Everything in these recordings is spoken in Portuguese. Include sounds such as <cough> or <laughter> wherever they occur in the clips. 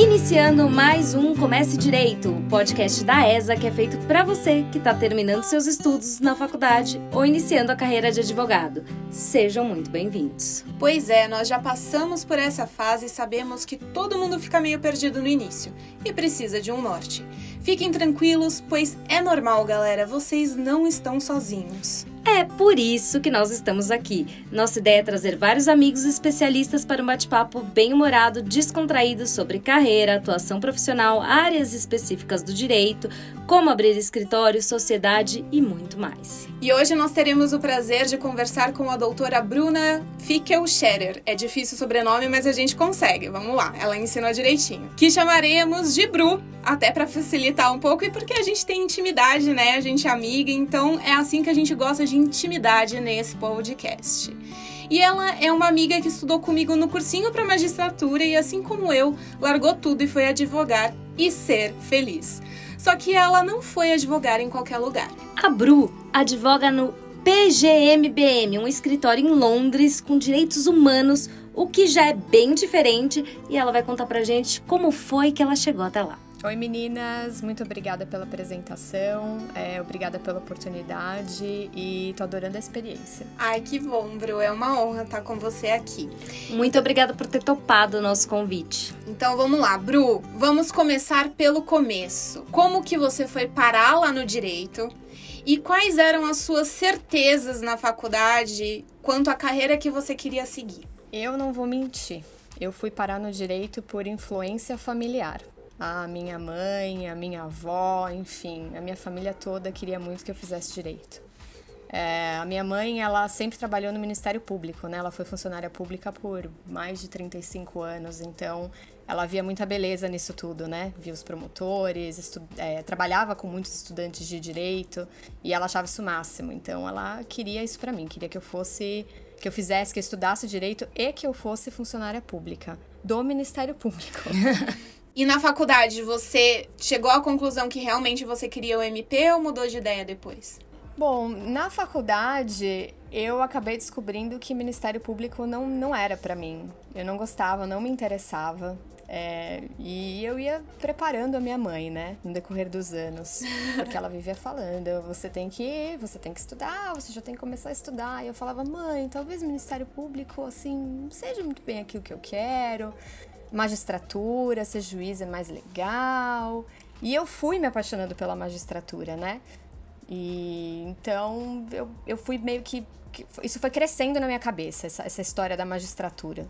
Iniciando mais um Comece Direito, o podcast da ESA que é feito para você que está terminando seus estudos na faculdade ou iniciando a carreira de advogado. Sejam muito bem-vindos. Pois é, nós já passamos por essa fase e sabemos que todo mundo fica meio perdido no início e precisa de um norte. Fiquem tranquilos, pois é normal, galera, vocês não estão sozinhos. É por isso que nós estamos aqui. Nossa ideia é trazer vários amigos especialistas para um bate-papo bem-humorado, descontraído sobre carreira, atuação profissional, áreas específicas do direito, como abrir escritório, sociedade e muito mais. E hoje nós teremos o prazer de conversar com a doutora Bruna Fickel-Scherer. É difícil o sobrenome, mas a gente consegue. Vamos lá, ela ensinou direitinho. Que chamaremos de Bru, até para facilitar um pouco e porque a gente tem intimidade, né? A gente é amiga, então é assim que a gente gosta de intimidade nesse podcast. E ela é uma amiga que estudou comigo no cursinho para magistratura e assim como eu, largou tudo e foi advogar e ser feliz. Só que ela não foi advogar em qualquer lugar. A Bru advoga no PGMBM, um escritório em Londres com direitos humanos, o que já é bem diferente, e ela vai contar pra gente como foi que ela chegou até lá. Oi meninas, muito obrigada pela apresentação, é, obrigada pela oportunidade e tô adorando a experiência. Ai, que bom, Bru, é uma honra estar com você aqui. Muito obrigada por ter topado o nosso convite. Então vamos lá, Bru, vamos começar pelo começo. Como que você foi parar lá no direito? E quais eram as suas certezas na faculdade quanto à carreira que você queria seguir? Eu não vou mentir. Eu fui parar no direito por influência familiar a minha mãe, a minha avó, enfim, a minha família toda queria muito que eu fizesse direito. É, a minha mãe, ela sempre trabalhou no Ministério Público, né? Ela foi funcionária pública por mais de 35 anos, então ela via muita beleza nisso tudo, né? Via os promotores, é, trabalhava com muitos estudantes de direito e ela achava isso o máximo. Então ela queria isso para mim, queria que eu fosse, que eu fizesse, que eu estudasse direito e que eu fosse funcionária pública do Ministério Público. <laughs> E na faculdade, você chegou à conclusão que realmente você queria o MP ou mudou de ideia depois? Bom, na faculdade eu acabei descobrindo que Ministério Público não, não era para mim. Eu não gostava, não me interessava. É, e eu ia preparando a minha mãe, né, no decorrer dos anos, porque ela vivia falando: você tem que ir, você tem que estudar, você já tem que começar a estudar. E eu falava: mãe, talvez Ministério Público, assim, não seja muito bem aquilo que eu quero magistratura, ser juiz é mais legal. E eu fui me apaixonando pela magistratura, né? E então eu, eu fui meio que, Isso foi crescendo na minha cabeça, essa, essa história da magistratura.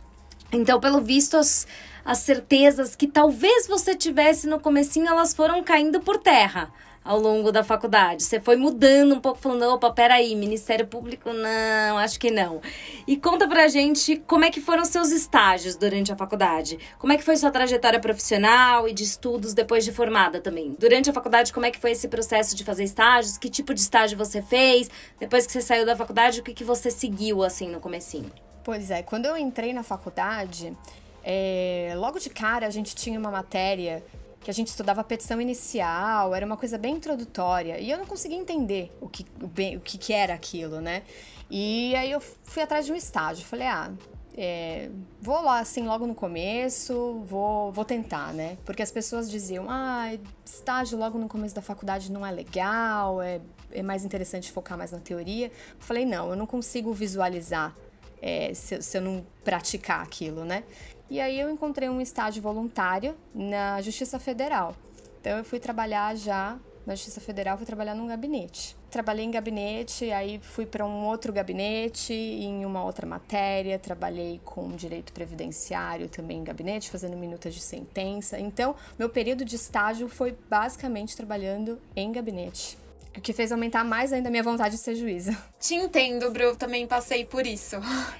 Então, pelo visto, as, as certezas que talvez você tivesse no comecinho, elas foram caindo por terra ao longo da faculdade? Você foi mudando um pouco, falando, opa, peraí, Ministério Público, não, acho que não. E conta pra gente como é que foram seus estágios durante a faculdade. Como é que foi sua trajetória profissional e de estudos depois de formada também? Durante a faculdade, como é que foi esse processo de fazer estágios? Que tipo de estágio você fez? Depois que você saiu da faculdade, o que, que você seguiu, assim, no comecinho? Pois é, quando eu entrei na faculdade, é, logo de cara a gente tinha uma matéria que a gente estudava petição inicial, era uma coisa bem introdutória, e eu não conseguia entender o que, o que, que era aquilo, né? E aí eu fui atrás de um estágio, falei, ah, é, vou lá assim logo no começo, vou, vou tentar, né? Porque as pessoas diziam, ah, estágio logo no começo da faculdade não é legal, é, é mais interessante focar mais na teoria. Eu falei, não, eu não consigo visualizar é, se, se eu não praticar aquilo, né? E aí eu encontrei um estágio voluntário na Justiça Federal. Então eu fui trabalhar já na Justiça Federal, fui trabalhar num gabinete. Trabalhei em gabinete, aí fui para um outro gabinete em uma outra matéria, trabalhei com direito previdenciário também em gabinete, fazendo minutas de sentença. Então, meu período de estágio foi basicamente trabalhando em gabinete. O que fez aumentar mais ainda a minha vontade de ser juíza. Te entendo, Bru, também passei por isso.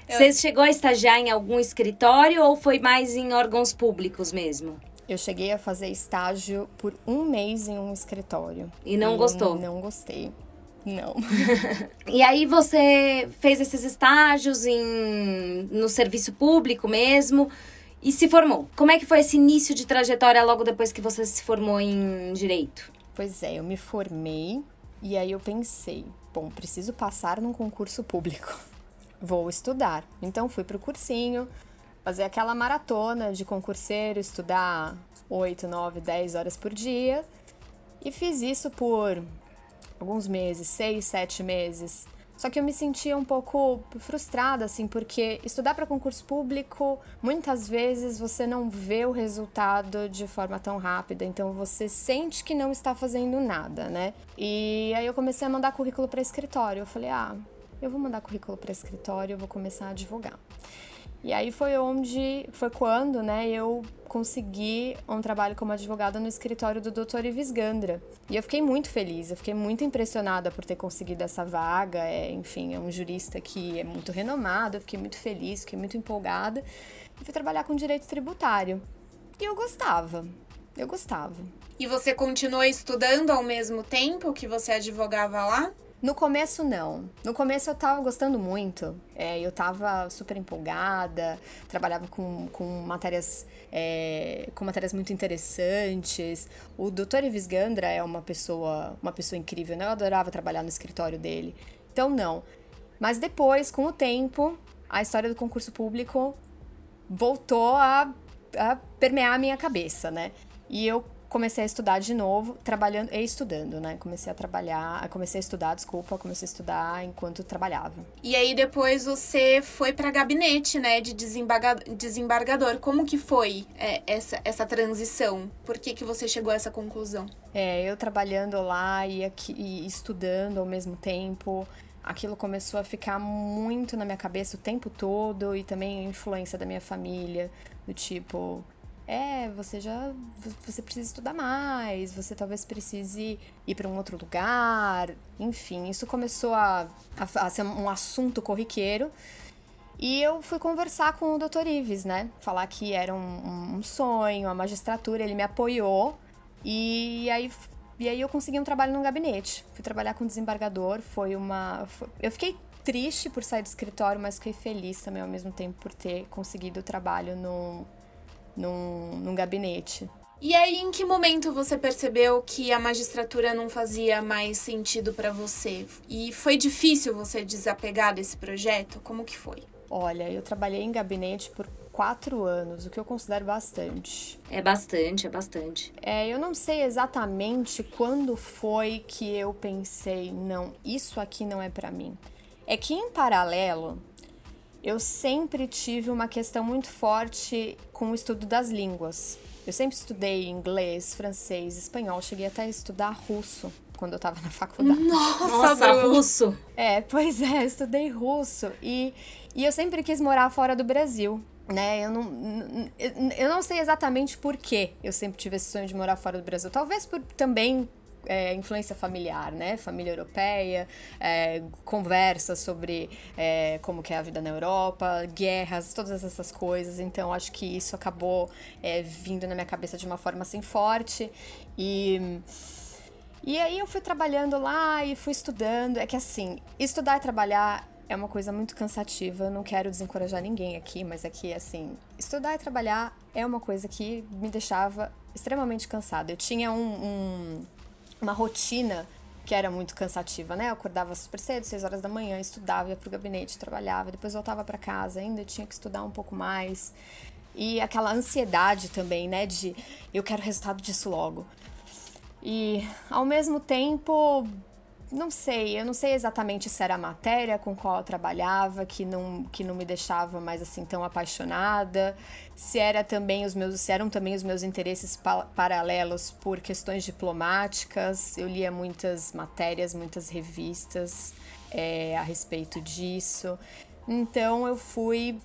Você eu... chegou a estagiar em algum escritório ou foi mais em órgãos públicos mesmo? Eu cheguei a fazer estágio por um mês em um escritório. E não e gostou? Não gostei. Não. <laughs> e aí você fez esses estágios em, no serviço público mesmo e se formou. Como é que foi esse início de trajetória logo depois que você se formou em direito? Pois é, eu me formei e aí eu pensei, bom, preciso passar num concurso público. <laughs> Vou estudar. Então fui pro cursinho, fazer aquela maratona de concurseiro, estudar 8, 9, 10 horas por dia. E fiz isso por alguns meses, 6, 7 meses. Só que eu me sentia um pouco frustrada, assim, porque estudar para concurso público, muitas vezes você não vê o resultado de forma tão rápida, então você sente que não está fazendo nada, né? E aí eu comecei a mandar currículo para escritório. Eu falei, ah, eu vou mandar currículo para escritório, eu vou começar a advogar. E aí foi onde, foi quando, né, eu consegui um trabalho como advogada no escritório do Dr. Ives Gandra. E eu fiquei muito feliz, eu fiquei muito impressionada por ter conseguido essa vaga. É, enfim, é um jurista que é muito renomado, eu fiquei muito feliz, fiquei muito empolgada. E fui trabalhar com direito tributário. E eu gostava, eu gostava. E você continuou estudando ao mesmo tempo que você advogava lá? No começo, não. No começo eu tava gostando muito. É, eu tava super empolgada, trabalhava com, com matérias é, com matérias muito interessantes. O Dr. Ives Gandra é uma pessoa, uma pessoa incrível, né? Eu adorava trabalhar no escritório dele. Então, não. Mas depois, com o tempo, a história do concurso público voltou a, a permear a minha cabeça, né? E eu comecei a estudar de novo, trabalhando e estudando, né? Comecei a trabalhar, comecei a estudar, desculpa, comecei a estudar enquanto trabalhava. E aí depois você foi para gabinete, né, de desembargador. Como que foi é, essa, essa transição? Por que que você chegou a essa conclusão? É, eu trabalhando lá e, aqui, e estudando ao mesmo tempo, aquilo começou a ficar muito na minha cabeça o tempo todo e também a influência da minha família, do tipo, é, você já você precisa estudar mais, você talvez precise ir para um outro lugar, enfim, isso começou a, a, a, ser um assunto corriqueiro. E eu fui conversar com o Dr. Ives, né? Falar que era um, um sonho, a magistratura, ele me apoiou. E aí, e aí eu consegui um trabalho no gabinete. Fui trabalhar com desembargador, foi uma. Foi, eu fiquei triste por sair do escritório, mas fiquei feliz também ao mesmo tempo por ter conseguido o trabalho no, num, num gabinete. E aí, em que momento você percebeu que a magistratura não fazia mais sentido para você? E foi difícil você desapegar desse projeto? Como que foi? Olha, eu trabalhei em gabinete por quatro anos, o que eu considero bastante. É bastante, é bastante. É, eu não sei exatamente quando foi que eu pensei, não, isso aqui não é para mim. É que em paralelo, eu sempre tive uma questão muito forte com o estudo das línguas. Eu sempre estudei inglês, francês, espanhol, cheguei até a estudar russo quando eu estava na faculdade. Nossa, Nossa russo! É, pois é, estudei russo e, e eu sempre quis morar fora do Brasil. Né, eu não, eu não sei exatamente por que eu sempre tive esse sonho de morar fora do Brasil. Talvez por também é, influência familiar, né? Família europeia, é, conversa sobre é, como que é a vida na Europa, guerras, todas essas coisas. Então, acho que isso acabou é, vindo na minha cabeça de uma forma assim forte. E... E aí eu fui trabalhando lá e fui estudando. É que assim, estudar e trabalhar é uma coisa muito cansativa. Eu não quero desencorajar ninguém aqui, mas é que assim, estudar e trabalhar é uma coisa que me deixava extremamente cansada. Eu tinha um, um uma rotina que era muito cansativa, né? Eu acordava super cedo, 6 horas da manhã, estudava, ia pro gabinete, trabalhava, depois voltava para casa, ainda tinha que estudar um pouco mais. E aquela ansiedade também, né, de eu quero resultado disso logo. E ao mesmo tempo, não sei, eu não sei exatamente se era a matéria com qual eu trabalhava que não, que não me deixava mais assim tão apaixonada, se era também os meus, se eram também os meus interesses pa paralelos por questões diplomáticas. Eu lia muitas matérias, muitas revistas é, a respeito disso. Então eu fui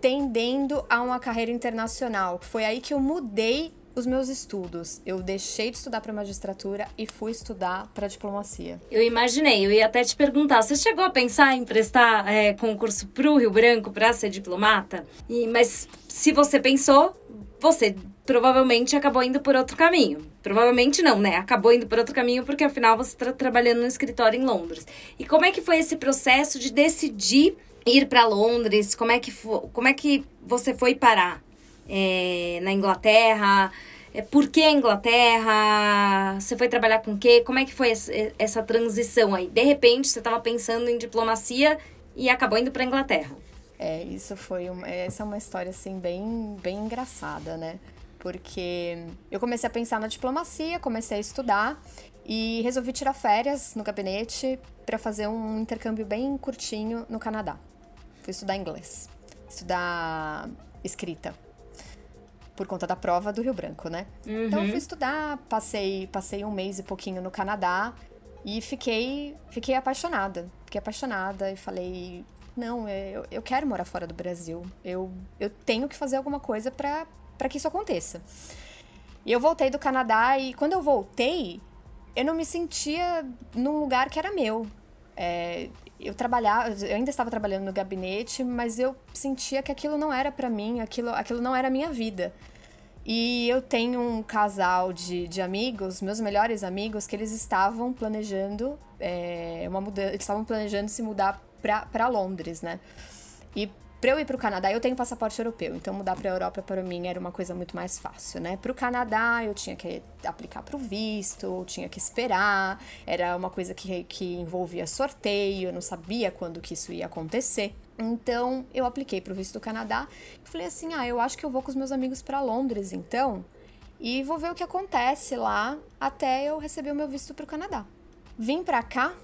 tendendo a uma carreira internacional. Foi aí que eu mudei os meus estudos. Eu deixei de estudar para magistratura e fui estudar para diplomacia. Eu imaginei, eu ia até te perguntar, você chegou a pensar em prestar é, concurso pro Rio Branco para ser diplomata? E, mas se você pensou, você provavelmente acabou indo por outro caminho. Provavelmente não, né? Acabou indo por outro caminho porque afinal você está trabalhando no escritório em Londres. E como é que foi esse processo de decidir ir para Londres? Como é que como é que você foi parar? É, na Inglaterra? É, por que a Inglaterra? Você foi trabalhar com o quê? Como é que foi essa transição aí? De repente, você estava pensando em diplomacia e acabou indo para a Inglaterra. É, isso foi uma, essa é uma história assim bem, bem engraçada, né? Porque eu comecei a pensar na diplomacia, comecei a estudar e resolvi tirar férias no gabinete para fazer um intercâmbio bem curtinho no Canadá. Fui estudar inglês, estudar escrita por conta da prova do Rio Branco, né? Uhum. Então fui estudar, passei, passei um mês e pouquinho no Canadá e fiquei, fiquei apaixonada. Fiquei apaixonada e falei, não, eu, eu quero morar fora do Brasil. Eu, eu tenho que fazer alguma coisa para que isso aconteça. E eu voltei do Canadá e quando eu voltei, eu não me sentia num lugar que era meu. É, eu trabalhava, eu ainda estava trabalhando no gabinete, mas eu sentia que aquilo não era para mim, aquilo, aquilo não era a minha vida. E eu tenho um casal de, de amigos, meus melhores amigos, que eles estavam planejando é, uma mudança, estavam planejando se mudar para Londres, né? E para eu ir para o Canadá, eu tenho passaporte europeu, então mudar para a Europa para mim era uma coisa muito mais fácil, né? Para o Canadá, eu tinha que aplicar para o visto, tinha que esperar, era uma coisa que, que envolvia sorteio, eu não sabia quando que isso ia acontecer. Então, eu apliquei para o visto do Canadá e falei assim: ah, eu acho que eu vou com os meus amigos para Londres, então, e vou ver o que acontece lá até eu receber o meu visto para o Canadá. Vim para cá,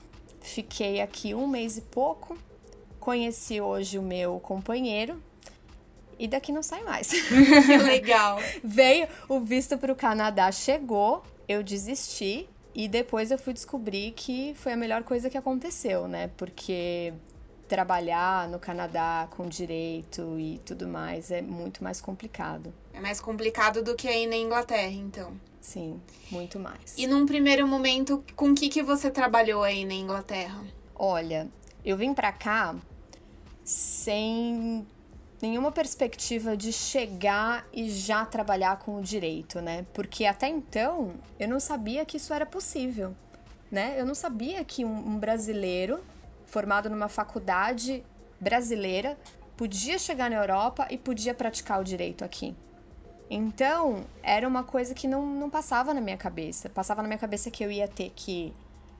fiquei aqui um mês e pouco Conheci hoje o meu companheiro e daqui não sai mais. <laughs> Que legal. Veio o visto para o Canadá, chegou, eu desisti e depois eu fui descobrir que foi a melhor coisa que aconteceu, né? Porque trabalhar no Canadá com direito e tudo mais é muito mais complicado. É mais complicado do que aí na Inglaterra, então. Sim, muito mais. E num primeiro momento, com o que, que você trabalhou aí na Inglaterra? Olha, eu vim para cá sem nenhuma perspectiva de chegar e já trabalhar com o direito, né? Porque até então eu não sabia que isso era possível, né? Eu não sabia que um, brasileiro formado numa faculdade brasileira podia chegar na Europa e podia praticar o direito aqui. Então, era uma coisa que não, não passava na minha cabeça. Passava na minha cabeça que eu ia ter que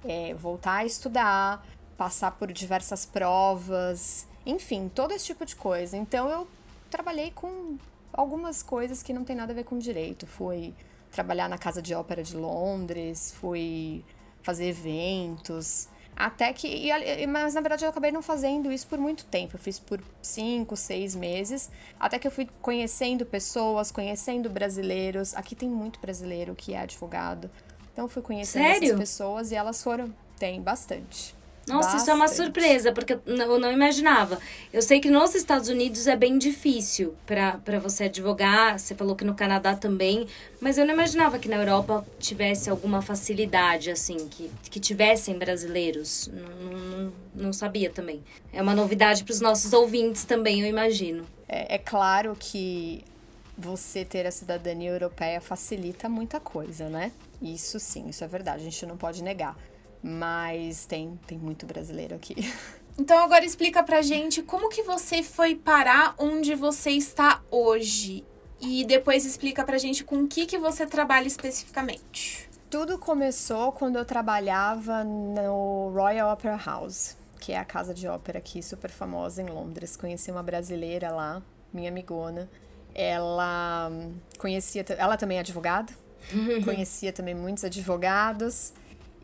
é, voltar a estudar, passar por diversas provas, enfim, todo esse tipo de coisa. Então eu trabalhei com algumas coisas que não tem nada a ver com direito. Fui trabalhar na Casa de Ópera de Londres, fui fazer eventos. Até que. E, mas na verdade eu acabei não fazendo isso por muito tempo. Eu fiz por cinco, seis meses. Até que eu fui conhecendo pessoas, conhecendo brasileiros. Aqui tem muito brasileiro que é advogado. Então eu fui conhecendo Sério? essas pessoas e elas foram. Tem bastante. Nossa, Bastante. isso é uma surpresa, porque eu não imaginava. Eu sei que nos Estados Unidos é bem difícil para você advogar, você falou que no Canadá também, mas eu não imaginava que na Europa tivesse alguma facilidade, assim, que, que tivessem brasileiros. Não, não, não sabia também. É uma novidade para os nossos ouvintes também, eu imagino. É, é claro que você ter a cidadania europeia facilita muita coisa, né? Isso sim, isso é verdade, a gente não pode negar. Mas tem, tem muito brasileiro aqui. <laughs> Então agora explica pra gente como que você foi parar onde você está hoje. E depois explica pra gente com o que, que você trabalha especificamente. Tudo começou quando eu trabalhava no Royal Opera House, que é a casa de ópera aqui super famosa em Londres. Conheci uma brasileira lá, minha amigona. Ela conhecia, ela também é advogada, <laughs> conhecia também muitos advogados.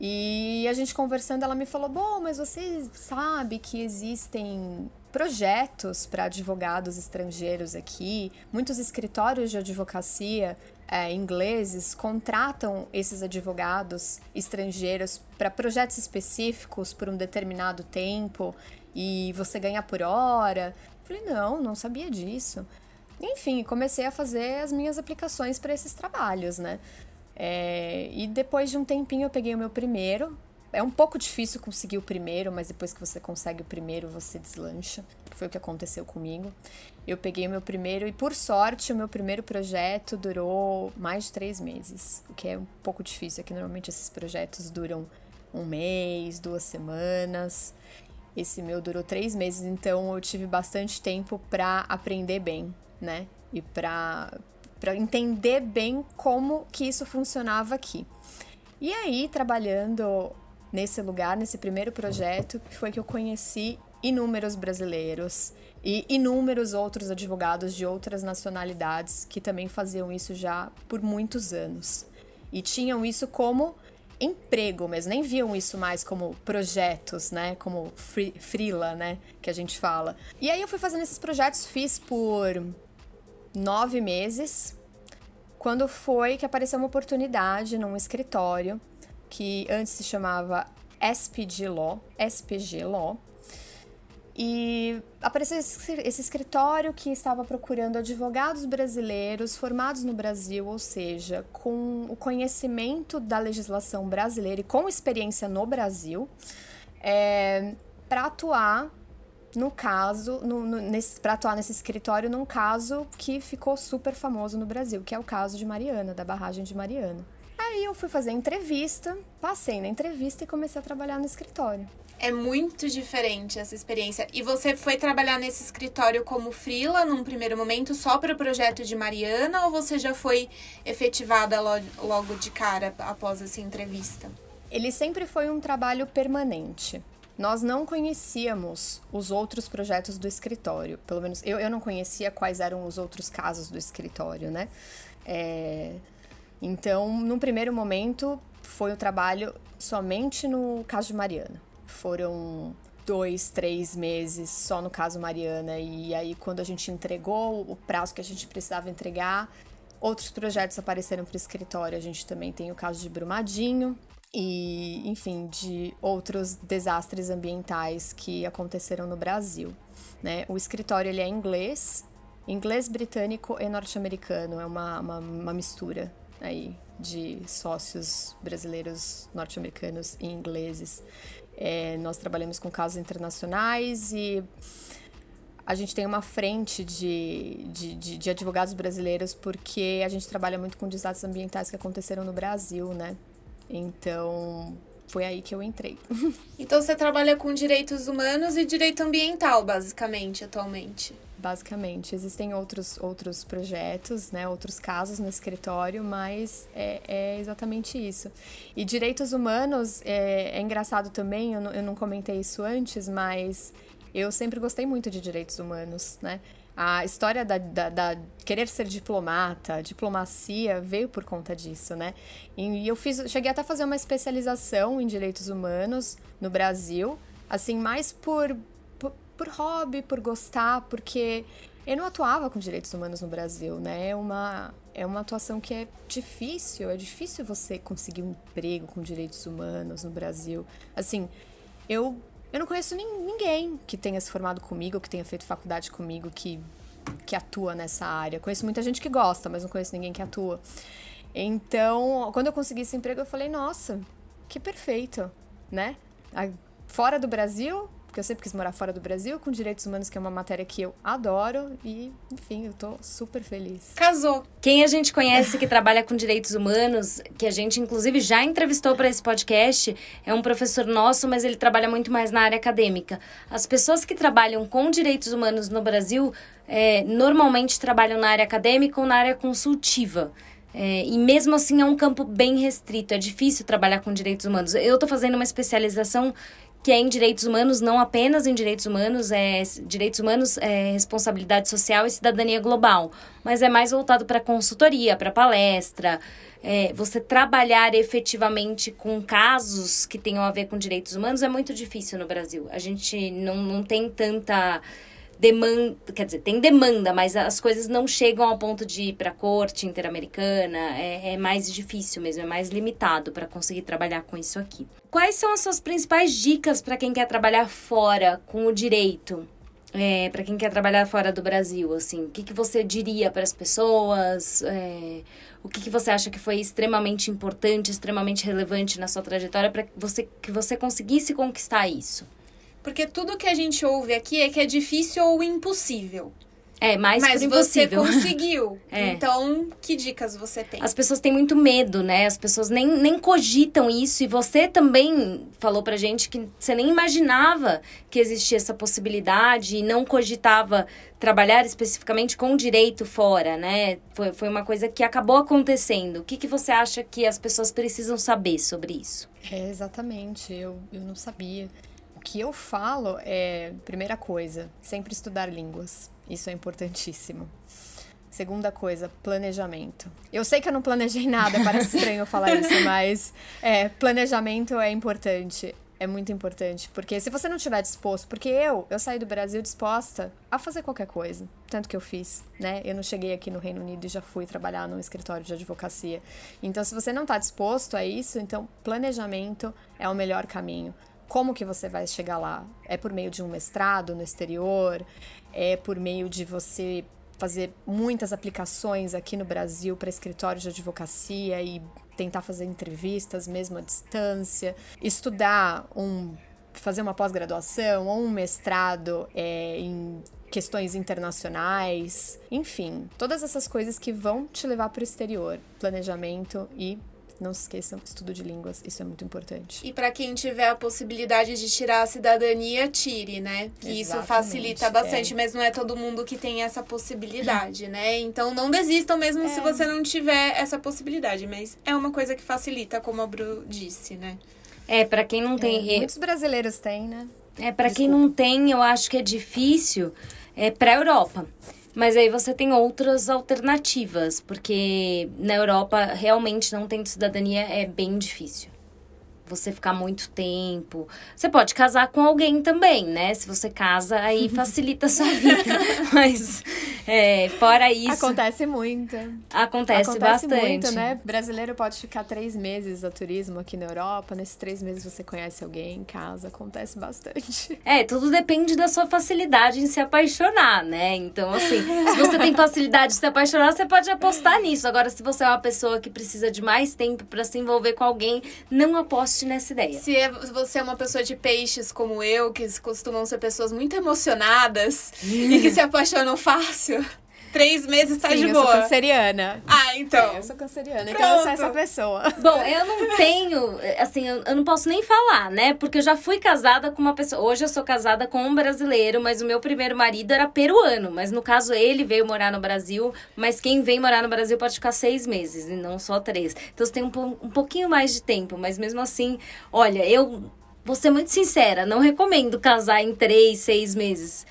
E a gente conversando, ela me falou: Bom, mas você sabe que existem projetos para advogados estrangeiros aqui, muitos escritórios de advocacia é, ingleses contratam esses advogados estrangeiros para projetos específicos por um determinado tempo e você ganha por hora. Falei, não, não sabia disso. Enfim, comecei a fazer as minhas aplicações para esses trabalhos, né? É, e depois de um tempinho eu peguei o meu primeiro. É um pouco difícil conseguir o primeiro, mas depois que você consegue o primeiro, você deslancha. Foi o que aconteceu comigo. Eu peguei o meu primeiro e, por sorte, o meu primeiro projeto durou mais de três meses, o que é um pouco difícil. É que normalmente esses projetos duram um mês, duas semanas. Esse meu durou três meses, então eu tive bastante tempo para aprender bem, né? E para para entender bem como que isso funcionava aqui. E aí, trabalhando nesse lugar, nesse primeiro projeto, foi que eu conheci inúmeros brasileiros E inúmeros outros advogados de outras nacionalidades que também faziam isso já por muitos anos. E tinham isso como emprego mesmo, nem viam isso mais como projetos, né? Como freela, né? Que a gente fala. E aí eu fui fazendo esses projetos, fiz por nove meses, quando foi que apareceu uma oportunidade num escritório que antes se chamava SPG Law, SPG Law, e apareceu esse, escritório que estava procurando advogados brasileiros formados no Brasil, ou seja, com o conhecimento da legislação brasileira e com experiência no Brasil, é, para atuar no caso, no, no, nesse, para atuar nesse escritório num caso que ficou super famoso no Brasil, que é o caso de Mariana, da barragem de Mariana. Aí eu fui fazer entrevista, passei na entrevista e comecei a trabalhar no escritório. É muito diferente essa experiência. E você foi trabalhar nesse escritório como frila num primeiro momento só para o projeto de Mariana ou você já foi efetivada logo de cara após essa entrevista? Ele sempre foi um trabalho permanente. Nós não conhecíamos os outros projetos do escritório. Pelo menos eu, eu não conhecia quais eram os outros casos do escritório, né? É... Então, num primeiro momento, foi o trabalho somente no caso de Mariana. Foram dois, três meses só no caso Mariana. E aí, quando a gente entregou o prazo que a gente precisava entregar, outros projetos apareceram para o escritório. A gente também tem o caso de Brumadinho e, enfim, de outros desastres ambientais que aconteceram no Brasil. Né? O escritório ele é inglês, inglês britânico e norte-americano, é uma, uma, uma mistura aí de sócios brasileiros, norte-americanos e ingleses. É, nós trabalhamos com casos internacionais e a gente tem uma frente de, de, de, de, advogados brasileiros porque a gente trabalha muito com desastres ambientais que aconteceram no Brasil, né? Então, foi aí que eu entrei. <laughs> Então, você trabalha com direitos humanos e direito ambiental, basicamente, atualmente? Basicamente, existem outros, outros projetos, né, outros casos no escritório, mas é, é exatamente isso. E direitos humanos, é, é engraçado também, eu não, eu não comentei isso antes, mas eu sempre gostei muito de direitos humanos, né? A história da, da, da, querer ser diplomata, diplomacia, veio por conta disso, né? E eu fiz, cheguei até a fazer uma especialização em direitos humanos no Brasil, assim, mais por por hobby, por gostar, porque eu não atuava com direitos humanos no Brasil, né? É uma, é uma atuação que é difícil, é difícil você conseguir um emprego com direitos humanos no Brasil. Assim, eu, eu não conheço ninguém que tenha se formado comigo, que tenha feito faculdade comigo, que, que atua nessa área. Conheço muita gente que gosta, mas não conheço ninguém que atua. Então, quando eu consegui esse emprego, eu falei, nossa, que perfeito, né? Fora do Brasil, porque eu sempre quis morar fora do Brasil, com direitos humanos, que é uma matéria que eu adoro, e, enfim, eu tô super feliz. Casou! Quem a gente conhece que trabalha com direitos humanos, que a gente inclusive já entrevistou para esse podcast, é um professor nosso, mas ele trabalha muito mais na área acadêmica. As pessoas que trabalham com direitos humanos no Brasil é, normalmente trabalham na área acadêmica ou na área consultiva. É, e mesmo assim é um campo bem restrito, é difícil trabalhar com direitos humanos. Eu estou fazendo uma especialização que é em direitos humanos, não apenas em direitos humanos, é direitos humanos, é responsabilidade social e cidadania global, mas é mais voltado para consultoria, para palestra, é, você trabalhar efetivamente com casos que tenham a ver com direitos humanos é muito difícil no Brasil. A gente não, não tem tanta demanda, quer dizer, tem demanda, mas as coisas não chegam ao ponto de ir para a corte interamericana. É, é mais difícil mesmo, é mais limitado para conseguir trabalhar com isso aqui. Quais são as suas principais dicas para quem quer trabalhar fora com o direito? É, para quem quer trabalhar fora do Brasil, assim, o que, que você diria para as pessoas? É, o que, que você acha que foi extremamente importante, extremamente relevante na sua trajetória para você, que você conseguisse conquistar isso? Porque tudo que a gente ouve aqui é que é difícil ou impossível. É, mais Mas você conseguiu. <laughs> é. Então, que dicas você tem? As pessoas têm muito medo, né? As pessoas nem, nem cogitam isso. E você também falou pra gente que você nem imaginava que existia essa possibilidade e não cogitava trabalhar especificamente com direito fora, né? Foi, foi uma coisa que acabou acontecendo. O que, que você acha que as pessoas precisam saber sobre isso? É, exatamente. Eu, eu não sabia que eu falo é, primeira coisa, sempre estudar línguas. Isso é importantíssimo. Segunda coisa, planejamento. Eu sei que eu não planejei nada, parece estranho falar isso, <laughs> mas é, planejamento é importante. É muito importante, porque se você não estiver disposto, porque eu, eu saí do Brasil disposta a fazer qualquer coisa, tanto que eu fiz, né? Eu não cheguei aqui no Reino Unido e já fui trabalhar num escritório de advocacia. Então, se você não está disposto a isso, então planejamento é o melhor caminho. Como que você vai chegar lá? É por meio de um mestrado no exterior? É por meio de você fazer muitas aplicações aqui no Brasil para escritórios de advocacia e tentar fazer entrevistas mesmo à distância, estudar um fazer uma pós-graduação ou um mestrado é, em questões internacionais, enfim, todas essas coisas que vão te levar para o exterior, planejamento e não se esqueçam, estudo de línguas, isso é muito importante. E para quem tiver a possibilidade de tirar a cidadania, tire, né? Que isso facilita bastante, é. mas não é todo mundo que tem essa possibilidade, né? Então não desistam mesmo é. se você não tiver essa possibilidade, mas é uma coisa que facilita, como a Bru disse, né? É, para quem não tem. É, muitos brasileiros têm, né? É, para quem não tem, eu acho que é difícil é para a Europa. Mas aí você tem outras alternativas, porque na Europa realmente não tem cidadania é bem difícil você ficar muito tempo. Você pode casar com alguém também, né? Se você casa, aí <laughs> facilita a sua vida. Mas, é, fora isso. Acontece muito. Acontece, Acontece bastante. muito, né? Brasileiro pode ficar três meses a turismo aqui na Europa. Nesses três meses você conhece alguém em casa. Acontece bastante. <laughs> É, tudo depende da sua facilidade em se apaixonar, né? Então, assim, se você tem facilidade de se apaixonar, você pode apostar nisso. Agora, se você é uma pessoa que precisa de mais tempo para se envolver com alguém, não aposte nessa ideia. Se é, você é uma pessoa de peixes como eu, que costumam ser pessoas muito emocionadas <laughs> e que se apaixonam fácil, Três meses tá Sim, de boa. Eu sou canceriana. Ah, então. É, eu sou canceriana, Pronto. então eu sou essa pessoa. Bom, eu não tenho, assim, eu, eu, não posso nem falar, né? Porque eu já fui casada com uma pessoa. Hoje eu sou casada com um brasileiro, mas o meu primeiro marido era peruano. Mas no caso, ele veio morar no Brasil. Mas quem vem morar no Brasil pode ficar seis meses e não só três. Então você tem um, um pouquinho mais de tempo, mas mesmo assim, olha, eu vou ser muito sincera, não recomendo casar em três, seis meses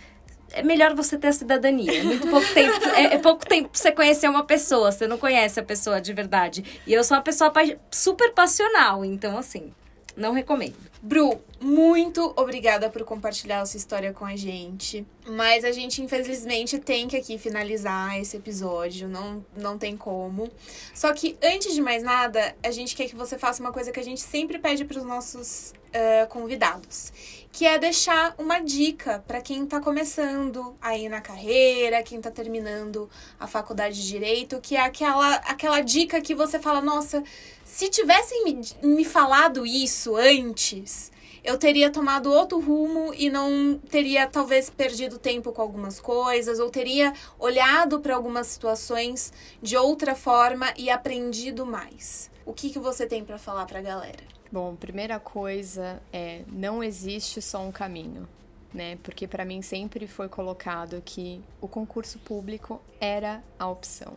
é melhor você ter a cidadania. É muito pouco tempo. É, é, pouco tempo pra você conhecer uma pessoa. Você não conhece a pessoa de verdade. E eu sou uma pessoa super passional, então assim, não recomendo. Bru, muito obrigada por compartilhar a sua história com a gente. Mas a gente, infelizmente, tem que aqui finalizar esse episódio. Não, não tem como. Só que, antes de mais nada, a gente quer que você faça uma coisa que a gente sempre pede para os nossos uh, convidados que é deixar uma dica para quem está começando aí na carreira, quem está terminando a faculdade de direito, que é aquela, aquela dica que você fala: nossa, se tivessem me, me falado isso antes, eu teria tomado outro rumo e não teria talvez perdido tempo com algumas coisas, ou teria olhado para algumas situações de outra forma e aprendido mais. O que, que você tem para falar para a galera? Bom, primeira coisa é não existe só um caminho, né? Porque para mim sempre foi colocado que o concurso público era a opção.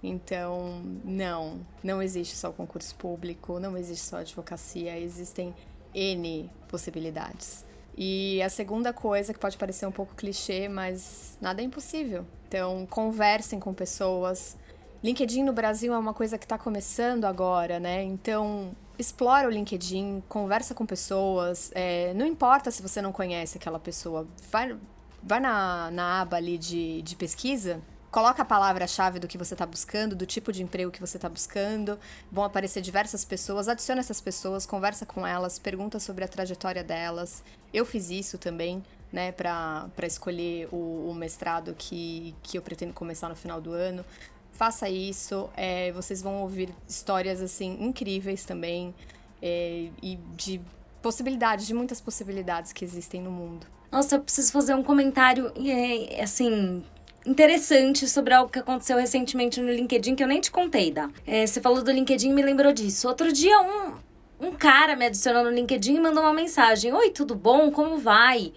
Então, não, não existe só o concurso público, não existe só advocacia, existem N possibilidades. E a segunda coisa, que pode parecer um pouco clichê, mas nada é impossível. Então, conversem com pessoas. LinkedIn no Brasil é uma coisa que está começando agora, né? Então, explora o LinkedIn, conversa com pessoas. É, não importa se você não conhece aquela pessoa, vai, vai na, na aba ali de, de pesquisa, coloca a palavra-chave do que você está buscando, do tipo de emprego que você está buscando. Vão aparecer diversas pessoas, adiciona essas pessoas, conversa com elas, pergunta sobre a trajetória delas. Eu fiz isso também, né, para escolher o, o mestrado que, que eu pretendo começar no final do ano faça isso. É, vocês vão ouvir histórias assim incríveis também é, e de possibilidades, de muitas possibilidades que existem no mundo. Nossa, eu preciso fazer um comentário é, assim interessante sobre algo que aconteceu recentemente no LinkedIn que eu nem te contei, Dá. É, você falou do LinkedIn e me lembrou disso. Outro dia um um cara me adicionou no LinkedIn e mandou uma mensagem: Oi, tudo bom? Como vai?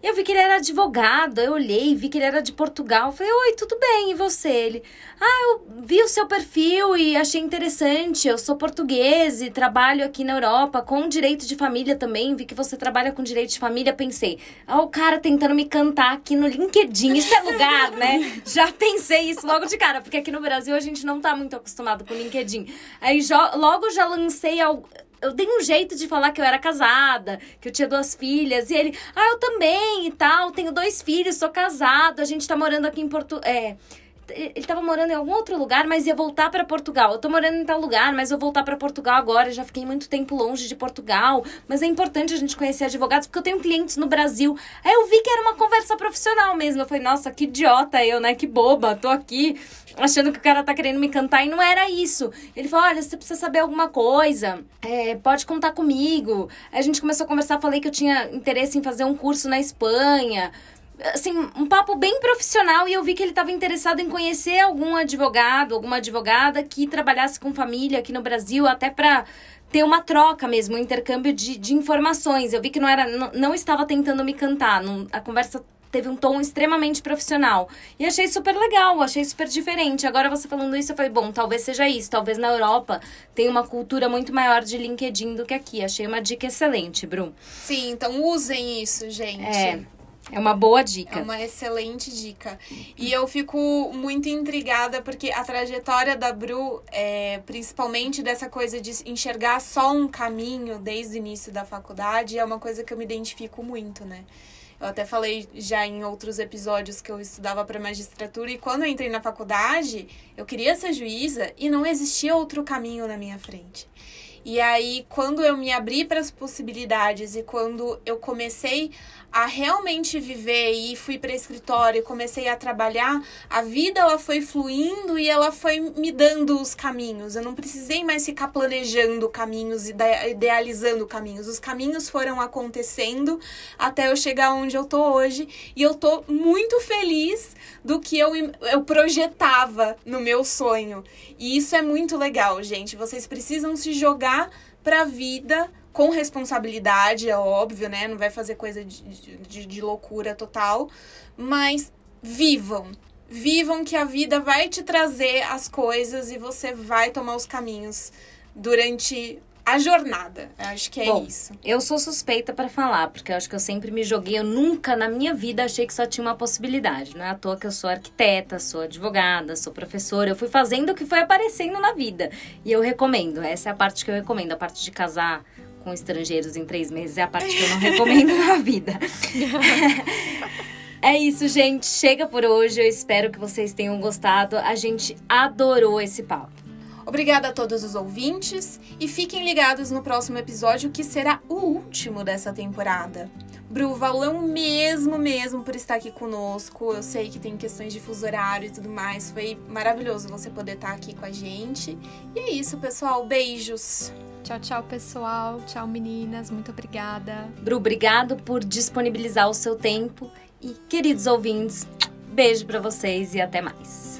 Eu vi que ele era advogado, eu olhei, vi que ele era de Portugal. Falei, oi, tudo bem, e você? Ele, ah, eu vi o seu perfil e achei interessante. Eu sou português e trabalho aqui na Europa com direito de família também. Vi que você trabalha com direito de família. Pensei, ah, o cara tentando me cantar aqui no LinkedIn. Isso é lugar, né? <laughs> Já pensei isso logo de cara, porque aqui no Brasil a gente não tá muito acostumado com LinkedIn. Aí logo já lancei algo eu dei um jeito de falar que eu era casada, que eu tinha duas filhas. E ele, ah, eu também e tal, tenho dois filhos, sou casado, a gente tá morando aqui em Porto. É, ele tava morando em algum outro lugar, mas ia voltar para Portugal. Eu tô morando em tal lugar, mas eu vou voltar para Portugal agora. já fiquei muito tempo longe de Portugal. Mas é importante a gente conhecer advogados, porque eu tenho clientes no Brasil. Aí eu vi que era uma conversa profissional mesmo. Eu falei, nossa, que idiota eu, né? Que boba. Tô aqui achando que o cara tá querendo me cantar e não era isso. Ele falou: olha, você precisa saber alguma coisa, é, pode contar comigo. Aí a gente começou a conversar, falei que eu tinha interesse em fazer um curso na Espanha assim, um papo bem profissional e eu vi que ele estava interessado em conhecer algum advogado, alguma advogada que trabalhasse com família aqui no Brasil, até para ter uma troca mesmo, um intercâmbio de, de informações. Eu vi que não era, não, não estava tentando me cantar, não, a conversa teve um tom extremamente profissional. E achei super legal, achei super diferente. Agora você falando isso, eu falei, bom, talvez seja isso. Talvez na Europa tenha uma cultura muito maior de LinkedIn do que aqui. Achei uma dica excelente, Bru. Sim, então usem isso, gente. É. É uma boa dica. É uma excelente dica. E eu fico muito intrigada porque a trajetória da Bru, é, principalmente dessa coisa de enxergar só um caminho desde o início da faculdade, é uma coisa que eu me identifico muito, né? Eu até falei já em outros episódios que eu estudava para magistratura e quando eu entrei na faculdade, eu queria ser juíza e não existia outro caminho na minha frente. E aí, quando eu me abri para as possibilidades e quando eu comecei a realmente viver e fui para escritório e comecei a trabalhar, a vida ela foi fluindo e ela foi me dando os caminhos. Eu não precisei mais ficar planejando caminhos e idealizando caminhos. Os caminhos foram acontecendo até eu chegar onde eu tô hoje e eu tô muito feliz do que eu, eu projetava no meu sonho. E isso é muito legal, gente. Vocês precisam se jogar para a vida com responsabilidade, é óbvio, né? Não vai fazer coisa de, de, de loucura total. Mas vivam. Vivam que a vida vai te trazer as coisas e você vai tomar os caminhos durante a jornada. Eu acho que é Bom, isso. Eu sou suspeita para falar, porque eu acho que eu sempre me joguei. Eu nunca na minha vida achei que só tinha uma possibilidade. Não é à toa que eu sou arquiteta, sou advogada, sou professora. Eu fui fazendo o que foi aparecendo na vida. E eu recomendo. Essa é a parte que eu recomendo. A parte de casar com estrangeiros em três meses é a parte que eu não recomendo na vida. <laughs> É isso, gente. Chega por hoje. Eu espero que vocês tenham gostado. A gente adorou esse papo. Obrigada a todos os ouvintes e fiquem ligados no próximo episódio que será o último dessa temporada. Bru, valão mesmo, mesmo por estar aqui conosco. Eu sei que tem questões de fuso horário e tudo mais. Foi maravilhoso você poder estar aqui com a gente. E é isso, pessoal. Beijos. Tchau, tchau, pessoal. Tchau, meninas. Muito obrigada. Bru, obrigado por disponibilizar o seu tempo. E, queridos ouvintes, beijo para vocês e até mais.